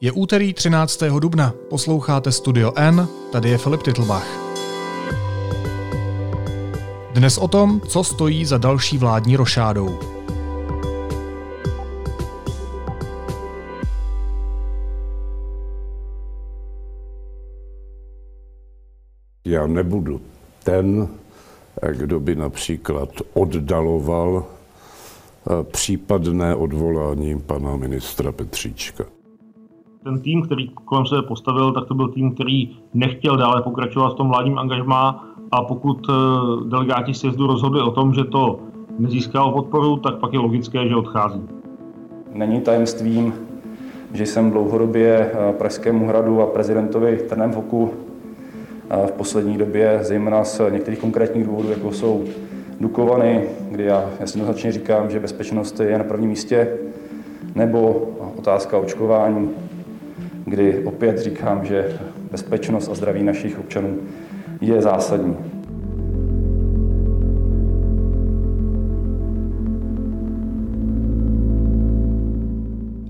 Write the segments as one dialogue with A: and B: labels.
A: Je úterý 13. dubna, posloucháte Studio N, tady je Filip Titlbach. Dnes o tom, co stojí za další vládní rošádou.
B: Já nebudu ten, kdo by například oddaloval eh, případné odvolání pana ministra Petříčka.
C: Ten tým, který kolem sebe postavil, tak to byl tým, který nechtěl dále pokračovat v tom vládním angažmá a pokud eh, delegáti sjezdu rozhodli o tom, že to nezískalo podporu, tak pak je logické, že odchází.
D: Není tajemstvím, že jsem dlouhodobě eh, Pražskému hradu a prezidentovi trnem v oku v poslední době, zejména z některých konkrétních důvodů, jako jsou Dukovany, kdy já jednoznačně říkám, že bezpečnost je na prvním místě, nebo otázka očkování, kdy opět říkám, že bezpečnost a zdraví našich občanů je zásadní.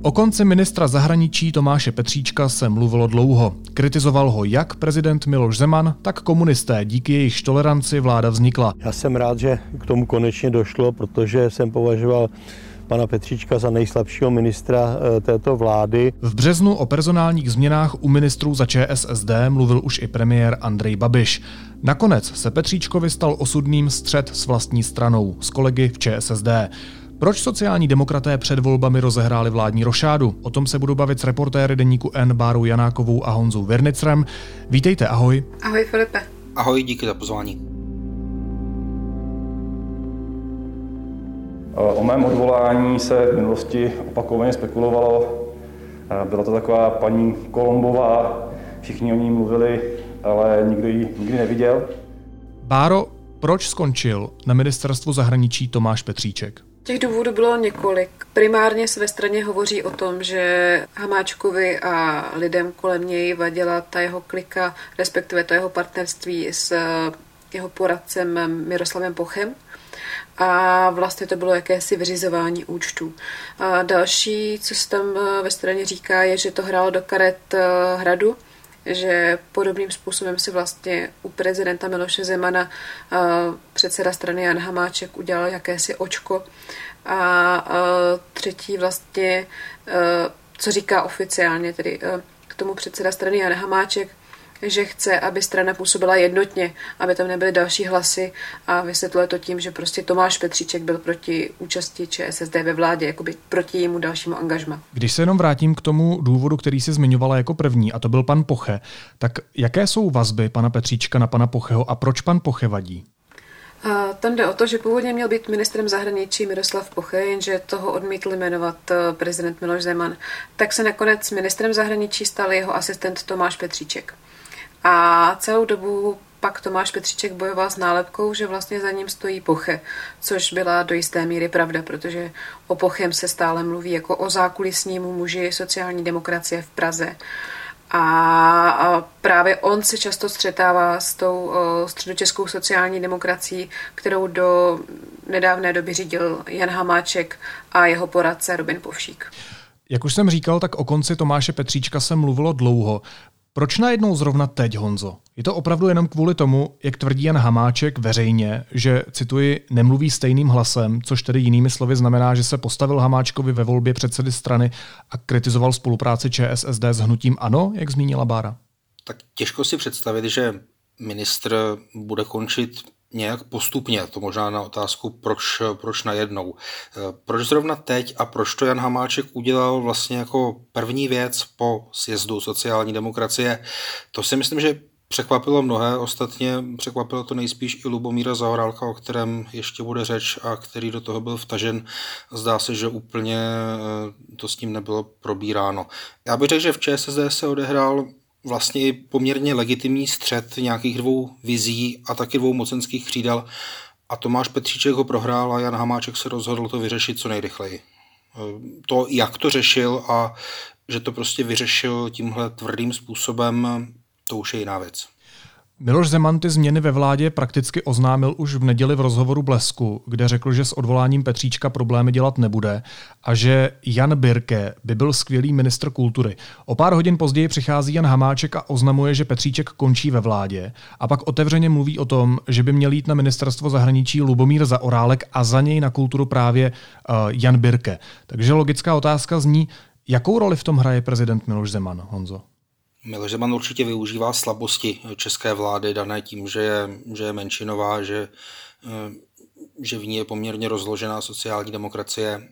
A: O konci ministra zahraničí Tomáše Petříčka se mluvilo dlouho. Kritizoval ho jak prezident Miloš Zeman, tak komunisté. Díky jejich toleranci vláda vznikla.
E: Já jsem rád, že k tomu konečně došlo, protože jsem považoval pana Petříčka za nejslabšího ministra eh, této vlády.
A: V březnu o personálních změnách u ministrů za ČSSD mluvil už i premiér Andrej Babiš. Nakonec se Petříčkovi stal osudným střed s vlastní stranou, s kolegy v ČSSD. Proč sociální demokraté před volbami rozehráli vládní rošádu? O tom se budu bavit s reportéry deníku N Bárou Janákovou a Honzou Vernicrem. Vítejte, ahoj.
F: Ahoj Filipe.
G: Ahoj, díky za pozvání.
D: O mém odvolání se v minulosti opakovaně spekulovalo. Byla to taková paní Kolombová, všichni o ní mluvili, ale nikdo ji nikdy neviděl.
A: Báro, proč skončil na ministerstvu zahraničí Tomáš Petříček?
F: Těch důvodů bylo několik. Primárně se ve straně hovoří o tom, že Hamáčkovi a lidem kolem něj vadila ta jeho klika, respektive to jeho partnerství s jeho poradcem Miroslavem Pochem. A vlastně to bylo jakési vyřizování účtů. A další, co se tam ve straně říká, je, že to hrálo do karet hradu, že podobným způsobem si vlastně u prezidenta Miloše Zemana předseda strany Jan Hamáček udělal jakési očko. A třetí vlastně, co říká oficiálně, tedy k tomu předseda strany Jan Hamáček, že chce, aby strana působila jednotně, aby tam nebyly další hlasy a vysvětluje to tím, že prostě Tomáš Petříček byl proti účasti ČSSD ve vládě, jakoby proti jejímu dalšímu angažma.
A: Když se jenom vrátím k tomu důvodu, který si zmiňovala jako první, a to byl pan Poche, tak jaké jsou vazby pana Petříčka na pana Pocheho a proč pan Poche vadí?
F: A tam jde o to, že původně měl být ministrem zahraničí Miroslav Poche, jenže toho odmítl jmenovat eh, prezident Miloš Zeman. Tak se nakonec ministrem zahraničí stal jeho asistent Tomáš Petříček. A celou dobu pak Tomáš Petříček bojoval s nálepkou, že vlastně za ním stojí Poche, což byla do jisté míry pravda, protože o Pochem se stále mluví jako o zákulisnímu muži sociální demokracie v Praze. A právě on se často střetává s tou středočeskou sociální demokracií, kterou do nedávné doby řídil Jan Hamáček a jeho poradce Robin Povšík.
A: Jak už jsem říkal, tak o konci Tomáše Petříčka se mluvilo dlouho. Proč najednou zrovna teď, Honzo? Je to opravdu jenom kvůli tomu, jak tvrdí Jan Hamáček veřejně, že, cituji, nemluví stejným hlasem, což tedy jinými slovy znamená, že se postavil Hamáčkovi ve volbě předsedy strany a kritizoval spolupráci ČSSD s hnutím ANO, jak zmínila Bára?
G: Tak těžko si představit, že ministr bude končit nějak postupně, to možná na otázku, proč, proč najednou. Proč zrovna teď a proč to Jan Hamáček udělal vlastně jako první věc po sjezdu sociální demokracie, to si myslím, že Překvapilo mnohé, ostatně překvapilo to nejspíš i Lubomíra Zahorálka, o kterém ještě bude řeč a který do toho byl vtažen. Zdá se, že úplně eh, to s ním nebylo probíráno. Já bych řekl, že v ČSSD se odehrál vlastně poměrně legitimní střed nějakých dvou vizí a taky dvou mocenských křídel a Tomáš Petříček ho prohrál a Jan Hamáček se rozhodl to vyřešit co nejrychleji. To, jak to řešil a že to prostě vyřešil tímhle tvrdým způsobem, to už je jiná věc.
A: Miloš Zeman ty změny ve vládě prakticky oznámil už v neděli v rozhovoru Blesku, kde řekl, že s odvoláním Petříčka problémy dělat nebude a že Jan Birke by byl skvělý ministr kultury. O pár hodin později přichází Jan Hamáček a oznamuje, že Petříček končí ve vládě a pak otevřeně mluví o tom, že by měl jít na ministerstvo zahraničí Lubomír Zaorálek a za něj na kulturu právě uh, Jan Birke. Takže logická otázka zní, jakou roli v tom hraje prezident Miloš Zeman, Honzo?
G: Miloš Zeman určitě využívá slabosti české vlády, dané tím, že je, že je menšinová, že, eh, že v ní je poměrně rozložená sociální demokracie.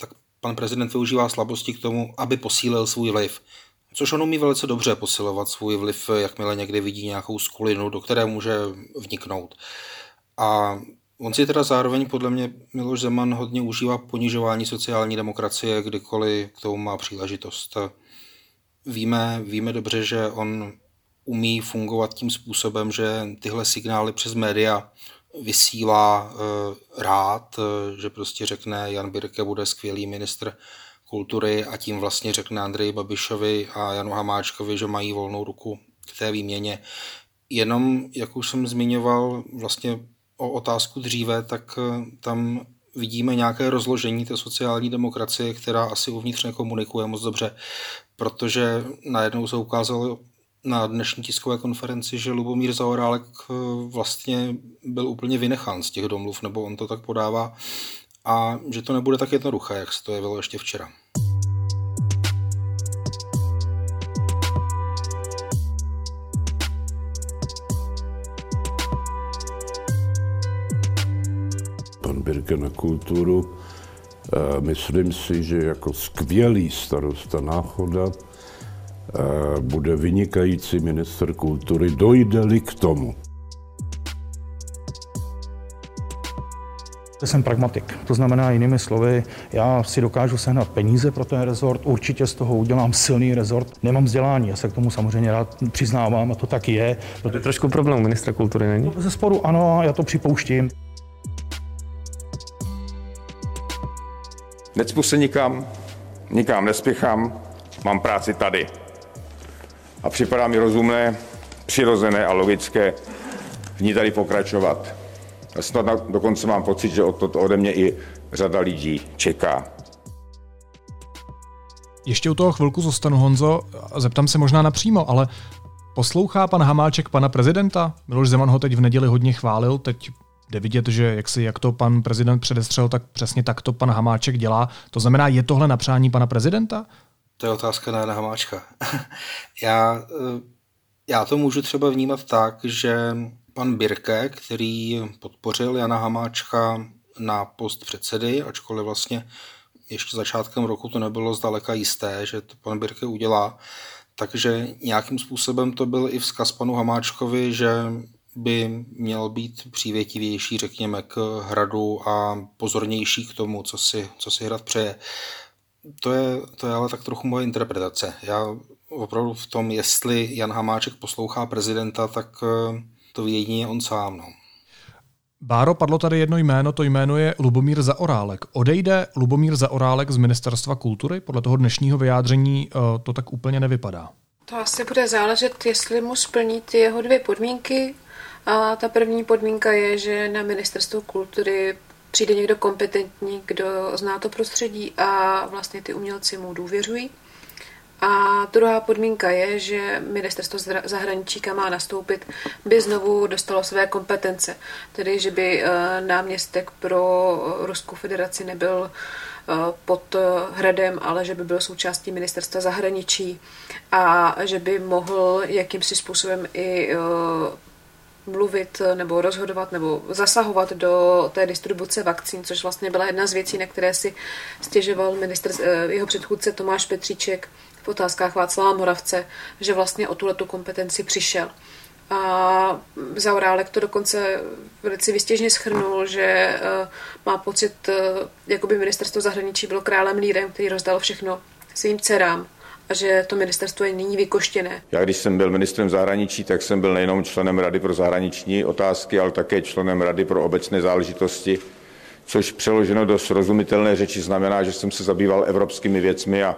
G: Tak pan prezident využívá slabosti k tomu, aby posílil svůj vliv. Což on umí velice dobře posilovat svůj vliv, jakmile někdy vidí nějakou skulinu, do které může vniknout. A on si teda zároveň podle mě Miloš Zeman hodně užívá ponižování sociální demokracie, kdykoliv k tomu má příležitost víme, víme dobře, že on umí fungovat tím způsobem, že tyhle signály přes média vysílá e, rád, e, že prostě řekne Jan Birke bude skvělý ministr kultury a tím vlastně řekne Andreji Babišovi a Janu Hamáčkovi, že mají volnou ruku k té výměně. Jenom, jak už jsem zmiňoval vlastně o otázku dříve, tak e, tam vidíme nějaké rozložení té sociální demokracie, která asi uvnitř nekomunikuje moc dobře protože najednou se ukázalo na dnešní tiskové konferenci, že Lubomír Zaorálek eh, vlastně byl úplně vynechán z těch domluv, nebo on to tak podává, a že to nebude tak jednoduché, jak se to jevilo ještě včera.
B: Birke na kulturu Eh, myslím si, že jako skvělý starosta Náchoda eh, bude vynikající minister kultury, dojde-li k tomu.
H: Jsem pragmatik, to znamená jinými slovy, já si dokážu sehnat peníze pro ten rezort, určitě z toho udělám silný rezort. Nemám vzdělání, já se k tomu samozřejmě rád přiznávám a to tak je.
I: To je trošku problém ministra kultury, není?
H: Ze sporu ano, já to připouštím.
J: Necpu se nikam, nikam nespěchám, mám práci tady. A připadá mi rozumné, přirozené a logické v ní tady pokračovat. A snad dokonce mám pocit, že od to ode mě i řada lidí čeká.
A: Ještě u toho chvilku zůstanu, Honzo, a zeptám se možná napřímo, ale poslouchá pan Hamáček pana prezidenta? Miloš Zeman ho teď v neděli hodně chválil, teď jde vidět, že jak, si, jak to pan prezident předestřel, tak přesně tak to pan Hamáček dělá. To znamená, je tohle na přání pana prezidenta?
G: To je otázka na Jana Hamáčka. já, eh, já to můžu třeba vnímat tak, že pan Birke, který podpořil Jana Hamáčka na post předsedy, ačkoliv vlastně ještě začátkem roku to nebylo zdaleka jisté, že to pan Birke udělá, takže nějakým způsobem to byl i vzkaz panu Hamáčkovi, že by měl být přívětivější, řekněme, k hradu a pozornější k tomu, co si, co si hrad přeje. To je, to je ale tak trochu moje interpretace. Já opravdu v tom, jestli Jan Hamáček poslouchá prezidenta, tak eh, to ví jedině on sám. No.
A: Báro, padlo tady jedno jméno, to jméno je Lubomír Zaorálek. Odejde Lubomír Zaorálek z Ministerstva kultury? Podle toho dnešního vyjádření eh, to tak úplně nevypadá.
F: To asi bude záležet, jestli mu splní ty jeho dvě podmínky, a ta první podmínka je, že na ministerstvu kultury přijde někdo kompetentní, kdo zná to prostředí a vlastně ty umělci mu důvěřují. A druhá podmínka je, že ministerstvo zahraničí, kam má nastoupit, by znovu dostalo své kompetence. Tedy, že by eh, náměstek pro Ruskou federaci nebyl eh, pod eh, hradem, ale že by byl součástí ministerstva zahraničí a že by mohl jakýmsi způsobem i mluvit nebo rozhodovat nebo zasahovat do té distribuce vakcín, což vlastně byla jedna z věcí, na které si stěžoval ministr, eh, jeho předchůdce Tomáš Petříček v otázkách Václava Moravce, že vlastně o tuhle kompetenci přišel. A Zaurálek to dokonce velice vystěžně schrnul, že eh, má pocit, eh, jako by ministerstvo zahraničí bylo králem lírem, který rozdal všechno svým dcerám a že to ministerstvo je nyní vykoštěné.
J: Já když jsem byl ministrem zahraničí, tak jsem byl nejenom členem Rady pro zahraniční otázky, ale také členem Rady pro obecné záležitosti, což přeloženo do srozumitelné řeči znamená, že jsem se zabýval evropskými věcmi a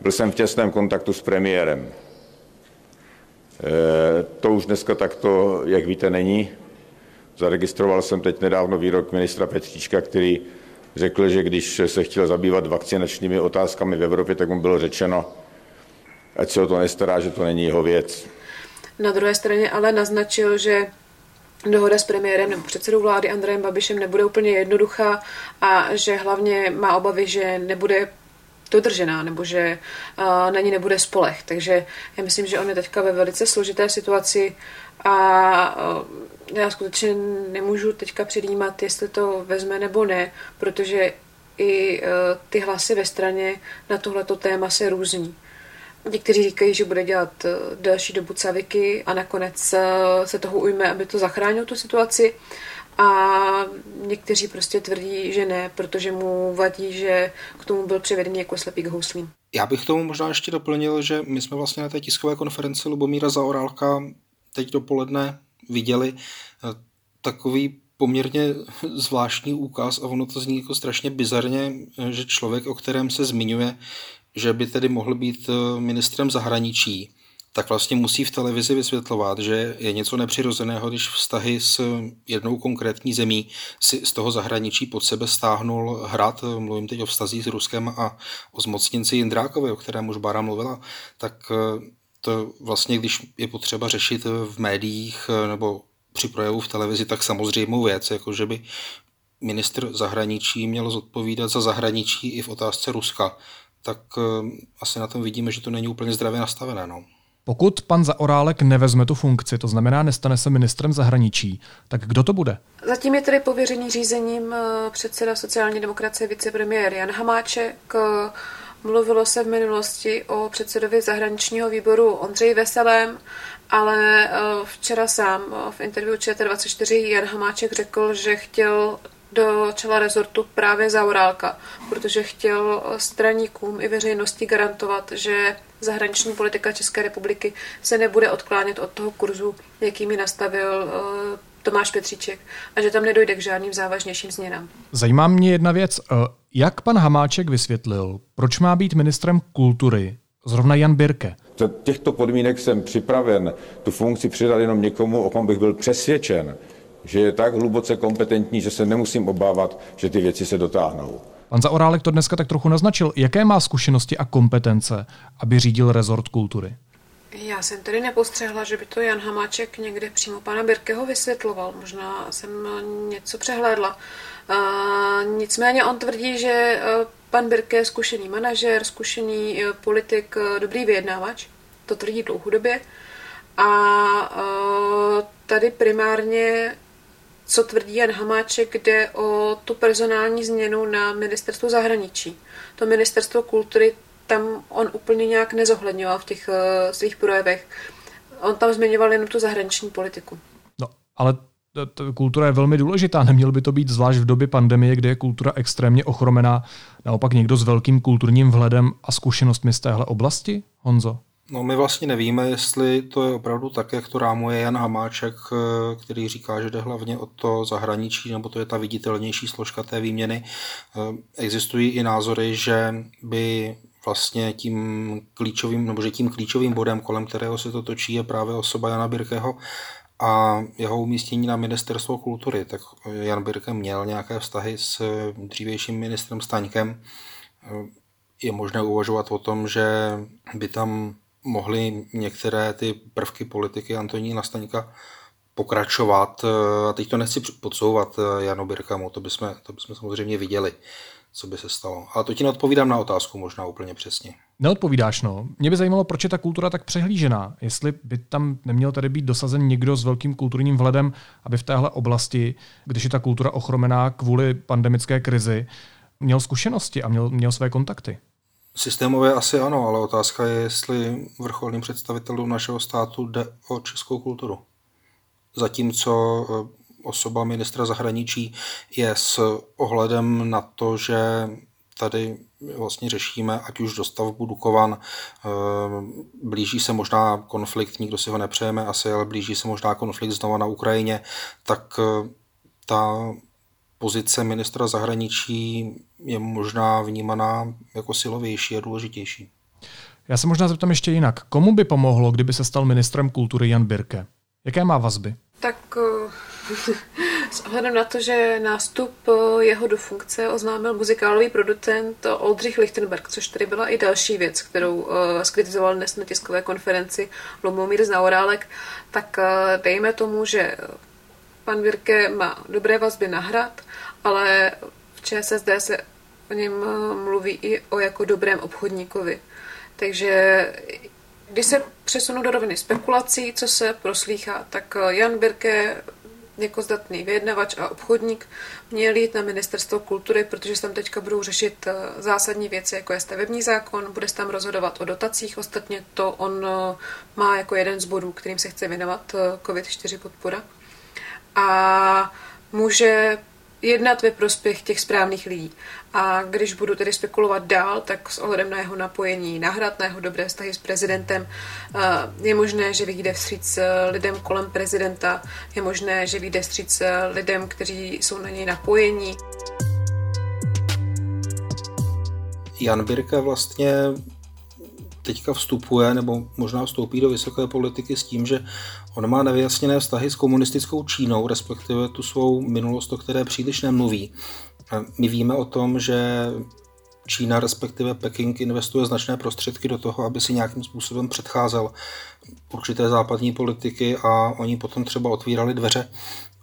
J: byl jsem v těsném kontaktu s premiérem. To už dneska takto, jak víte, není. Zaregistroval jsem teď nedávno výrok ministra Petříčka, který řekl, že když se chtěl zabývat vakcinačními otázkami v Evropě, tak mu bylo řečeno, ať se o to nestará, že to není jeho věc.
F: Na druhé straně ale naznačil, že dohoda s premiérem nebo předsedou vlády Andrejem Babišem nebude úplně jednoduchá a že hlavně má obavy, že nebude dodržená nebo že na ní nebude spolech. Takže já myslím, že on je teďka ve velice složité situaci a já skutečně nemůžu teďka předjímat, jestli to vezme nebo ne, protože i uh, ty hlasy ve straně na tohleto téma se různí. Někteří říkají, že bude dělat delší dobu caviky a nakonec se toho ujme, aby to zachránil tu situaci. A někteří prostě tvrdí, že ne, protože mu vadí, že k tomu byl přivedený jako slepý k houslím.
G: Já bych tomu možná ještě doplnil, že my jsme vlastně na té tiskové konferenci Lubomíra Zaorálka teď dopoledne viděli eh, takový poměrně zvláštní úkaz a ono to zní jako strašně bizarně, eh, že člověk, o kterém se zmiňuje, že by tedy mohl být eh, ministrem zahraničí, tak vlastně musí v televizi vysvětlovat, že je něco nepřirozeného, když vztahy s jednou konkrétní zemí si z toho zahraničí pod sebe stáhnul hrad, mluvím teď o vztazích s Ruskem a o zmocněnci Jindrákovi, o kterém už Bára mluvila, tak eh, to vlastně, když je potřeba řešit v médiích eh, nebo při projevu v televizi, tak samozřejmou věc, jako že by ministr zahraničí měl zodpovídat za zahraničí i v otázce Ruska, tak eh, asi na tom vidíme, že to není úplně zdravě nastavené. No.
A: Pokud pan Zaorálek nevezme tu funkci, to znamená nestane se ministrem zahraničí, tak kdo to bude?
F: Zatím je tedy pověřený řízením eh, předseda sociální demokracie vicepremiér Jan Hamáček. Mluvilo se v minulosti o předsedovi zahraničního výboru Ondřej Veselém, ale eh, včera sám v interview ČT24 Jan Hamáček řekl, že chtěl do čela rezortu právě Zaurálka, protože chtěl straníkům i veřejnosti garantovat, že zahraniční politika České republiky se nebude odklánět od toho kurzu, jaký mi nastavil eh, Tomáš Petříček a že tam nedojde k žádným závažnějším změnám.
A: Zajímá mě jedna věc. Eh, jak pan Hamáček vysvětlil, proč má být ministrem kultury zrovna Jan Birke?
J: Za těchto podmínek jsem připraven tu funkci předat jenom někomu, o kom bych byl přesvědčen, že je tak hluboce kompetentní, že se nemusím obávat, že ty věci se dotáhnou.
A: Pan Zaorálek to dneska tak trochu naznačil. Jaké má zkušenosti a kompetence, aby řídil rezort kultury?
F: Já jsem tedy nepostřehla, že by to Jan Hamáček někde přímo pana Birkeho vysvětloval. Možná jsem něco přehlédla. Uh, nicméně on tvrdí, že uh, pan Birke je zkušený manažer, zkušený politik, dobrý vyjednávač. To tvrdí dlouhodobě. A uh, tady primárně co tvrdí Jan Hamáček, jde o tu personální změnu na ministerstvu zahraničí. To ministerstvo kultury tam on úplně nějak nezohledňoval v těch uh, svých projevech. On tam zmiňoval jenom tu zahraniční politiku.
A: No, ale kultura je velmi důležitá. Neměl by to být zvlášť v době pandemie, kde je kultura extrémně ochromená. Naopak někdo s velkým kulturním vhledem a zkušenostmi z téhle oblasti, Honzo?
G: No my vlastně nevíme, jestli to je opravdu tak, jak to rámuje Jan Hamáček, eh, který říká, že jde hlavně o to zahraničí, nebo to je ta viditelnější složka té výměny. Eh, existují i názory, že by vlastně tím klíčovým, nebo že tím klíčovým bodem, kolem kterého se to točí, je právě osoba Jana Birkeho a jeho umístění na ministerstvo kultury. Tak Jan Birke měl nějaké vztahy s dřívějším ministrem Staňkem. Eh, je možné uvažovat o tom, že by tam mohly některé ty prvky politiky Antonína Staňka pokračovat. A teď to nechci podsouvat Janu Birkamu, to bychom, to bychom samozřejmě viděli, co by se stalo. Ale to ti neodpovídám na otázku možná úplně přesně.
A: Neodpovídáš, no. Mě by zajímalo, proč je ta kultura tak přehlížená. Jestli by tam neměl tady být dosazen někdo s velkým kulturním vhledem, aby v téhle oblasti, když je ta kultura ochromená kvůli pandemické krizi, měl zkušenosti a měl, měl své kontakty.
G: Systémově asi ano, ale otázka je, jestli vrcholným představitelům našeho státu jde o českou kulturu. Zatímco eh, osoba ministra zahraničí je s ohledem na to, že tady vlastně řešíme, ať už dostavbu Dukovan, eh, blíží se možná konflikt, nikdo si ho nepřejeme asi, ale blíží se možná konflikt znova na Ukrajině, tak eh, ta pozice ministra zahraničí je možná vnímaná jako silovější a důležitější.
A: Já se možná zeptám ještě jinak. Komu by pomohlo, kdyby se stal ministrem kultury Jan Birke? Jaké má vazby?
F: Tak eh, s ohledem na to, že nástup eh, jeho do funkce oznámil muzikálový producent Oldřich Lichtenberg, což tady byla i další věc, kterou skritizoval dnes na tiskové konferenci Lomomír Zaurálek, tak dejme tomu, že pan Birke má dobré vazby na hrad, ale v ČSSD se o něm mluví i o jako dobrém obchodníkovi. Takže když se přesunu do roviny spekulací, co se proslýchá, tak Jan Birke jako zdatný vyjednavač a obchodník měl jít na ministerstvo kultury, protože se tam teďka budou řešit eh, zásadní věci, jako je stavební zákon, bude se tam rozhodovat o dotacích, ostatně to on eh, má jako jeden z bodů, kterým se chce věnovat eh, COVID-4 podpora. A může jednat ve prospěch těch správných lidí. A když budu tedy spekulovat dál, tak s ohledem na jeho napojení na hrad, na jeho dobré vztahy s prezidentem, eh, je možné, že vyjde vstříc eh, lidem kolem prezidenta, je možné, že vyjde vstříc eh, lidem, kteří jsou na něj napojení.
G: Jan Birka vlastně teďka vstupuje, nebo možná vstoupí do vysoké politiky s tím, že on má nevyjasněné vztahy s komunistickou Čínou, respektive tu svou minulost, o které příliš nemluví. My víme o tom, že Čína, respektive Peking, investuje značné prostředky do toho, aby si nějakým způsobem předcházel určité západní politiky a oni potom třeba otvírali dveře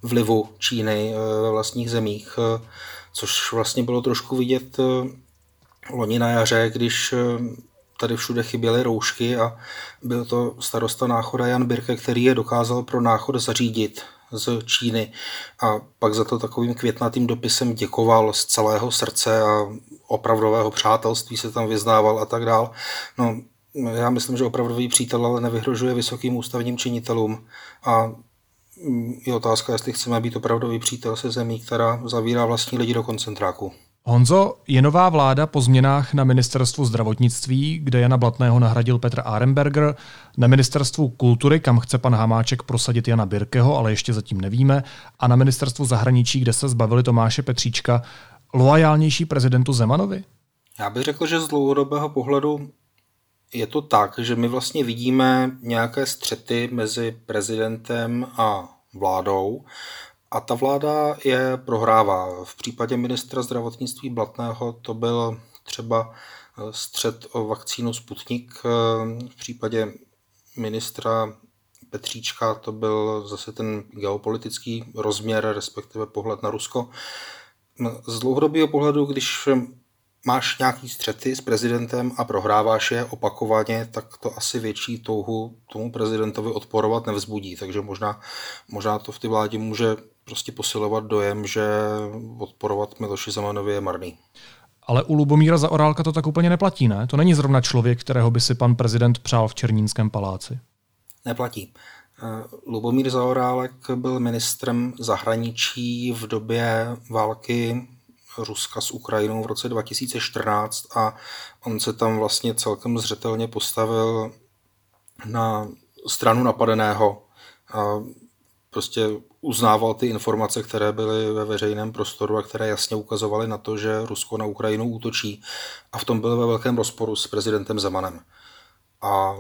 G: vlivu Číny eh, ve vlastních zemích, eh, což vlastně bylo trošku vidět eh, loni na jaře, když tady všude chyběly roušky a byl to starosta náchoda Jan Birke, který je dokázal pro náchod zařídit z Číny a pak za to takovým květnatým dopisem děkoval z celého srdce a opravdového přátelství se tam vyznával a tak dál. No, já myslím, že opravdový přítel ale nevyhrožuje vysokým ústavním činitelům a je otázka, jestli chceme být opravdový přítel se zemí, která zavírá vlastní lidi do koncentráku.
A: Honzo, je nová vláda po změnách na ministerstvu zdravotnictví, kde Jana Blatného nahradil Petr Arenberger, na ministerstvu kultury, kam chce pan Hamáček prosadit Jana Birkeho, ale ještě zatím nevíme, a na ministerstvu zahraničí, kde se zbavili Tomáše Petříčka, loajálnější prezidentu Zemanovi?
G: Já bych řekl, že z dlouhodobého pohledu je to tak, že my vlastně vidíme nějaké střety mezi prezidentem a vládou a ta vláda je prohrává. V případě ministra zdravotnictví Blatného to byl třeba eh, střed o vakcínu Sputnik. Eh, v případě ministra Petříčka to byl zase ten geopolitický rozměr, respektive pohled na Rusko. Z dlouhodobého pohledu, když máš nějaký střety s prezidentem a prohráváš je opakovaně, tak to asi větší touhu tomu prezidentovi odporovat nevzbudí. Takže možná, možná to v té vládě může prostě posilovat dojem, že odporovat Miloši Zemanovi je marný.
A: Ale u Lubomíra za Orálka to tak úplně neplatí, ne? To není zrovna člověk, kterého by si pan prezident přál v Černínském paláci.
G: Neplatí. Eh, Lubomír Zaorálek byl ministrem zahraničí v době války Ruska s Ukrajinou v roce 2014 a on se tam vlastně celkem zřetelně postavil na stranu napadeného. A prostě uznával ty informace, které byly ve veřejném prostoru a které jasně ukazovaly na to, že Rusko na Ukrajinu útočí. A v tom byl ve velkém rozporu s prezidentem Zemanem. A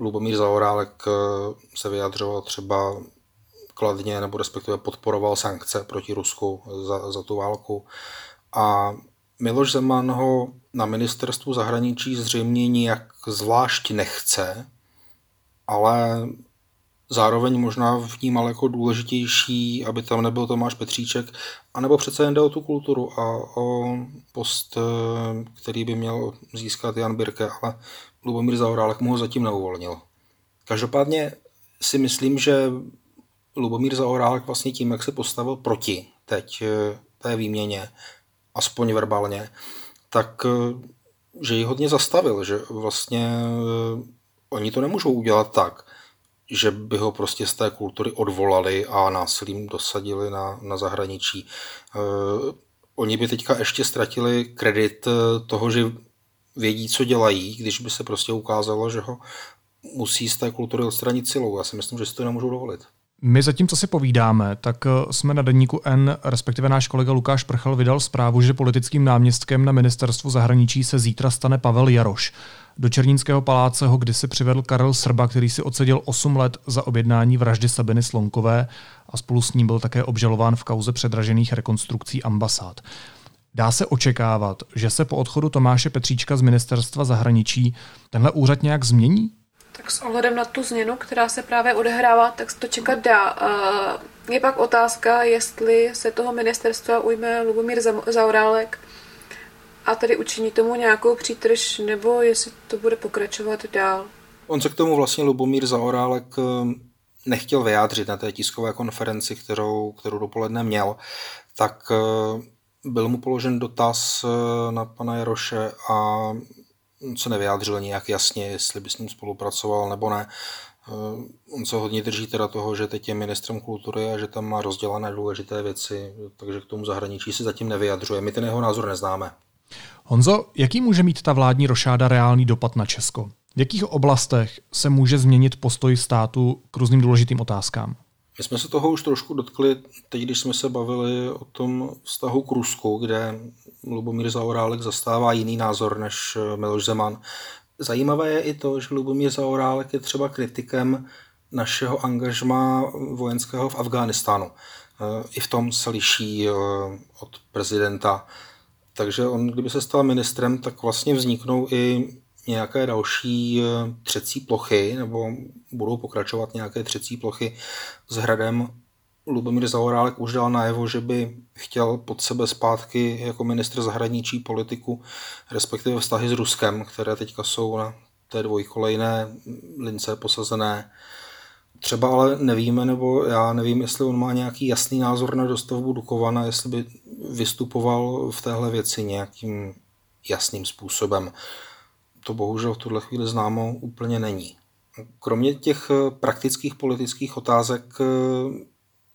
G: Lubomír Zaorálek eh, se vyjadřoval třeba kladně nebo respektive podporoval sankce proti Rusku za, za tu válku. A Miloš Zeman ho na ministerstvu zahraničí zřejmě nijak zvlášť nechce, ale zároveň možná vnímal jako důležitější, aby tam nebyl Tomáš Petříček, anebo přece jen jde o tu kulturu a o post, eh, který by měl získat Jan Birke, ale Lubomír Zaurálek mu ho zatím neuvolnil. Každopádně si myslím, že Lubomír Zaurálek vlastně tím, jak se postavil proti teď eh, té výměně, aspoň verbálně, tak eh, že ji hodně zastavil, že vlastně oni to nemůžou udělat tak, že by ho prostě z té kultury odvolali a násilím dosadili na, na zahraničí. Uh, oni by teďka ještě ztratili kredit eh, toho, že vědí, co dělají, když by se prostě ukázalo, že ho musí z té kultury odstranit silou. Já si myslím, že si to nemůžou dovolit.
A: My zatím, co si povídáme, tak eh, jsme na denníku N, respektive náš kolega Lukáš Prchal vydal zprávu, že politickým náměstkem na ministerstvu zahraničí se zítra stane Pavel Jaroš. Do Černínského paláce ho kdysi přivedl Karel Srba, který si odseděl 8 let za objednání vraždy Sabiny Slonkové a spolu s ním byl také obžalován v kauze předražených rekonstrukcí ambasád. Dá se očekávat, že se po odchodu Tomáše Petříčka z ministerstva zahraničí tenhle úřad nějak změní?
F: Tak s ohledem na tu změnu, která se právě odehrává, tak to čekat dá. Je pak otázka, jestli se toho ministerstva ujme Lubomír Zaurálek a tedy učiní tomu nějakou přítrž, nebo jestli to bude pokračovat dál.
G: On se k tomu vlastně Lubomír Zaorálek eh, nechtěl vyjádřit na té tiskové konferenci, kterou, kterou dopoledne měl, tak eh, byl mu položen dotaz eh, na pana Jaroše a se nevyjádřil nějak jasně, jestli by s ním spolupracoval nebo ne. On se hodně drží teda toho, že teď je ministrem kultury a že tam má rozdělané důležité věci, takže k tomu zahraničí se zatím nevyjadřuje. My ten jeho názor neznáme.
A: Honzo, jaký může mít ta vládní rošáda reálný dopad na Česko? V jakých oblastech se může změnit postoj státu k různým důležitým otázkám?
G: My jsme se toho už trošku dotkli teď, když jsme se bavili o tom vztahu k Rusku, kde Lubomír Zaorálek zastává jiný názor než Miloš Zeman. Zajímavé je i to, že Lubomír Zaorálek je třeba kritikem našeho angažma vojenského v Afghánistánu. I v tom se liší eh, od prezidenta takže on, kdyby se stal ministrem, tak vlastně vzniknou i nějaké další eh, třecí plochy, nebo budou pokračovat nějaké třecí plochy s hradem. Lubomír Zaorálek už dal najevo, že by chtěl pod sebe zpátky jako ministr zahraničí politiku, respektive vztahy s Ruskem, které teďka jsou na té dvojkolejné lince posazené Třeba ale nevíme, nebo já nevím, jestli on má nějaký jasný názor na dostavbu Dukovana, jestli by vystupoval v téhle věci nějakým jasným způsobem. To bohužel v tuhle chvíli známo úplně není. Kromě těch praktických politických otázek eh,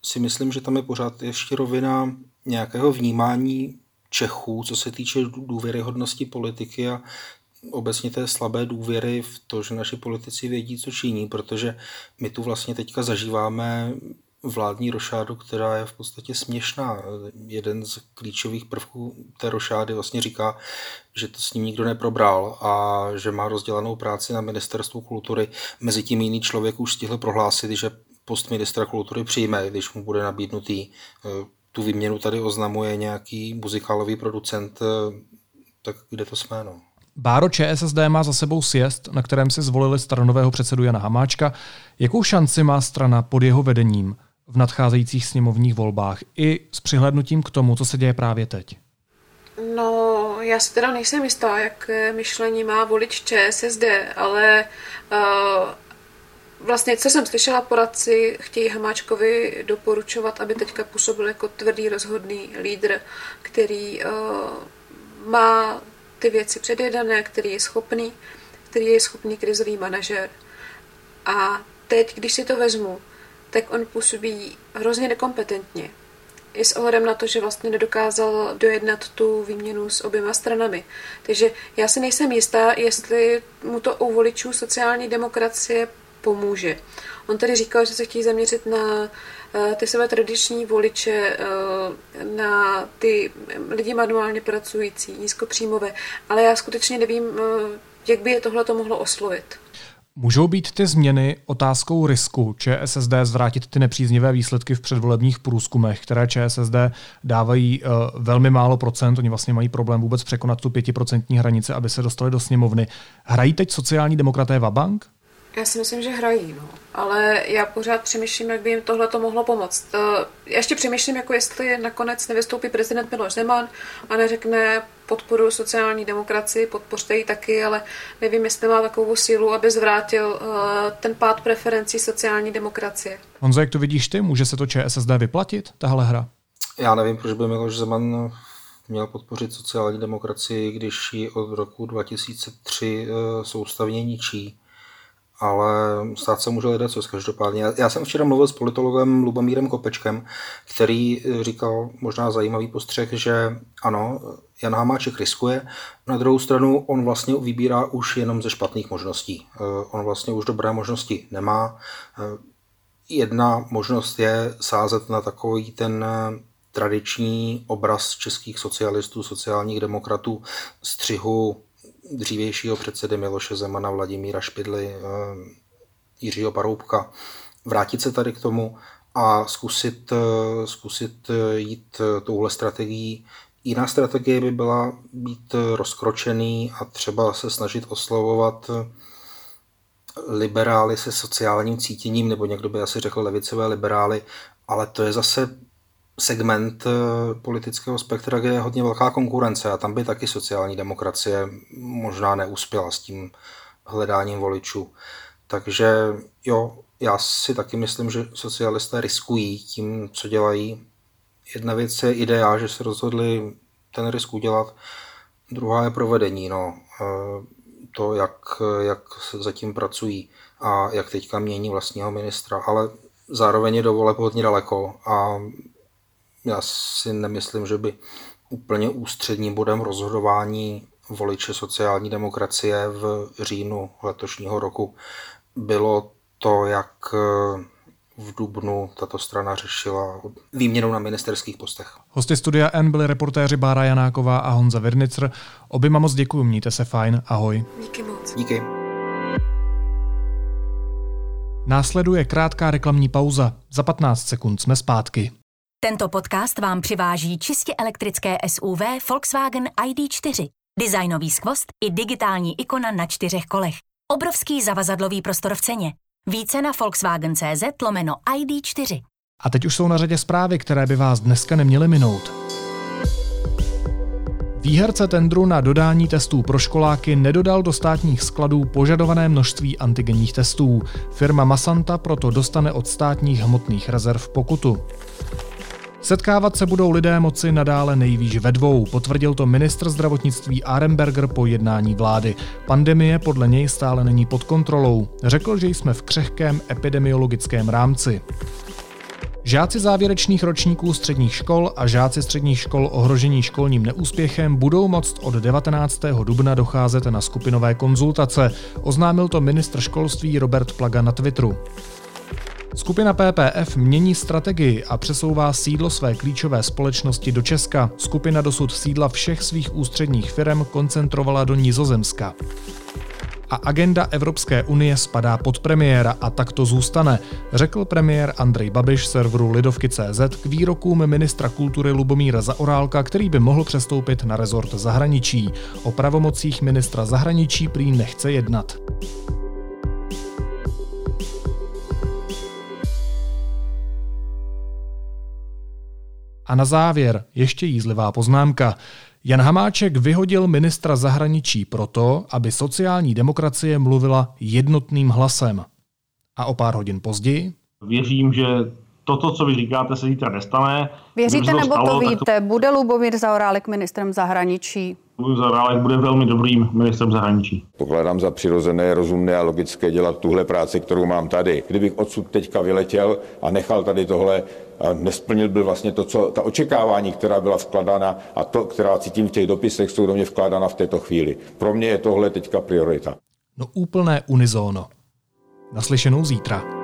G: si myslím, že tam je pořád ještě rovina nějakého vnímání Čechů, co se týče důvěryhodnosti politiky a obecně té slabé důvěry v to, že naši politici vědí, co činí, protože my tu vlastně teďka zažíváme vládní rošádu, která je v podstatě směšná. Jeden z klíčových prvků té rošády vlastně říká, že to s ním nikdo neprobral a že má rozdělanou práci na ministerstvu kultury. Mezitím jiný člověk už stihl prohlásit, že post ministra kultury přijme, když mu bude nabídnutý. Tu výměnu tady oznamuje nějaký muzikálový producent, tak kde to jsme, no?
A: Báro ČSSD má za sebou sjezd, na kterém si zvolili staronového předsedu Jana Hamáčka. Jakou šanci má strana pod jeho vedením v nadcházejících sněmovních volbách i s přihlednutím k tomu, co se děje právě teď?
F: No, já si teda nejsem jistá, jak myšlení má volič ČSSD, ale uh, vlastně, co jsem slyšela, poradci chtějí Hamáčkovi doporučovat, aby teďka působil jako tvrdý, rozhodný lídr, který uh, má ty věci předjedané, který je schopný, který je schopný krizový manažer. A teď, když si to vezmu, tak on působí hrozně nekompetentně. I s ohledem na to, že vlastně nedokázal dojednat tu výměnu s oběma stranami. Takže já si nejsem jistá, jestli mu to u voličů sociální demokracie pomůže. On tady říkal, že se chtějí zaměřit na Eh, ty své tradiční voliče, eh, na ty lidi manuálně pracující, nízkopříjmové, ale já skutečně nevím, eh, jak by je tohle to mohlo oslovit.
A: Můžou být ty změny otázkou risku ČSSD zvrátit ty nepříznivé výsledky v předvolebních průzkumech, které ČSSD dávají uh, velmi málo procent, oni vlastně mají problém vůbec překonat tu pětiprocentní hranici, aby se dostali do sněmovny. Hrají teď sociální demokraté Vabank?
F: Já si myslím, že hrají, no. ale já pořád přemýšlím, jak by jim tohle to mohlo pomoct. Já ještě přemýšlím, jako jestli nakonec nevystoupí prezident Miloš Zeman a neřekne podporu sociální demokracii, podpořte ji taky, ale nevím, jestli má takovou sílu, aby zvrátil uh, ten pád preferencí sociální demokracie.
A: Honzo, jak to vidíš ty? Může se to ČSSD vyplatit, tahle hra?
G: Já nevím, proč by Miloš Zeman měl podpořit sociální demokracii, když ji od roku 2003 uh, soustavně ničí ale stát se může lidé co každopádně. Já jsem včera mluvil s politologem Lubomírem Kopečkem, který říkal možná zajímavý postřeh, že ano, Jan Hamáček riskuje, na druhou stranu on vlastně vybírá už jenom ze špatných možností. Eh, on vlastně už dobré možnosti nemá. Eh, jedna možnost je sázet na takový ten eh, tradiční obraz českých socialistů, sociálních demokratů, střihu dřívějšího předsedy Miloše Zemana, Vladimíra Špidly, eh, Jiřího Paroubka, vrátit se tady k tomu a zkusit, eh, zkusit jít touhle strategií. Jiná strategie by byla být rozkročený a třeba se snažit oslovovat liberály se sociálním cítěním, nebo někdo by asi řekl levicové liberály, ale to je zase segment eh, politického spektra, kde je hodně velká konkurence a tam by taky sociální demokracie možná neuspěla s tím hledáním voličů. Takže jo, já si taky myslím, že socialisté riskují tím, co dělají. Jedna věc je idea, že se rozhodli ten risk udělat, druhá je provedení. No. Eh, to, jak, jak zatím pracují a jak teďka mění vlastního ministra, ale zároveň je dovole hodně daleko a já si nemyslím, že by úplně ústředním bodem rozhodování voliče sociální demokracie v říjnu letošního roku bylo to, jak v Dubnu tato strana řešila výměnu na ministerských postech.
A: Hosty studia N byli reportéři Bára Janáková a Honza Virnicr. Oběma moc děkuji, mějte se fajn, ahoj.
F: Díky moc.
G: Díky.
A: Následuje krátká reklamní pauza. Za 15 sekund jsme zpátky.
K: Tento podcast vám přiváží čistě elektrické SUV Volkswagen ID4. Designový skvost i digitální ikona na čtyřech kolech. Obrovský zavazadlový prostor v ceně. Více na Volkswagen.cz lomeno ID4.
A: A teď už jsou na řadě zprávy, které by vás dneska neměly minout. Výherce tendru na dodání testů pro školáky nedodal do státních skladů požadované množství antigenních testů. Firma Masanta proto dostane od státních hmotných rezerv pokutu. Setkávat se budou lidé moci nadále nejvýš ve dvou, potvrdil to ministr zdravotnictví Arenberger po jednání vlády. Pandemie podle něj stále není pod kontrolou. Řekl, že jsme v křehkém epidemiologickém rámci. Žáci závěrečných ročníků středních škol a žáci středních škol ohrožení školním neúspěchem budou moct od 19. dubna docházet na skupinové konzultace, oznámil to ministr školství Robert Plaga na Twitteru. Skupina PPF mění strategii a přesouvá sídlo své klíčové společnosti do Česka. Skupina dosud sídla všech svých ústředních firm koncentrovala do Nizozemska. A agenda Evropské unie spadá pod premiéra a tak to zůstane, řekl premiér Andrej Babiš serveru Lidovky.cz k výrokům ministra kultury Lubomíra Zaorálka, který by mohl přestoupit na rezort zahraničí. O pravomocích ministra zahraničí prý nechce jednat. A na závěr ještě jízlivá poznámka. Jan Hamáček vyhodil ministra zahraničí proto, aby sociální demokracie mluvila jednotným hlasem. A o pár hodin později?
C: Věřím, že toto, co vy říkáte, se zítra nestane.
L: Věříte to nebo stalo, to víte? To... Bude Lubomír Zaorálek ministrem zahraničí?
C: Lubomír Zaorálek bude velmi dobrým ministrem zahraničí.
J: Pokládám za přirozené, rozumné a logické dělat tuhle práci, kterou mám tady. Kdybych odsud teďka vyletěl a nechal tady tohle nesplnil byl vlastně to, co ta očekávání, která byla vkladána a to, která cítím v těch dopisech, jsou do mě vkládána v této chvíli. Pro mě je tohle teďka priorita.
A: No úplné unizóno. Naslyšenou zítra.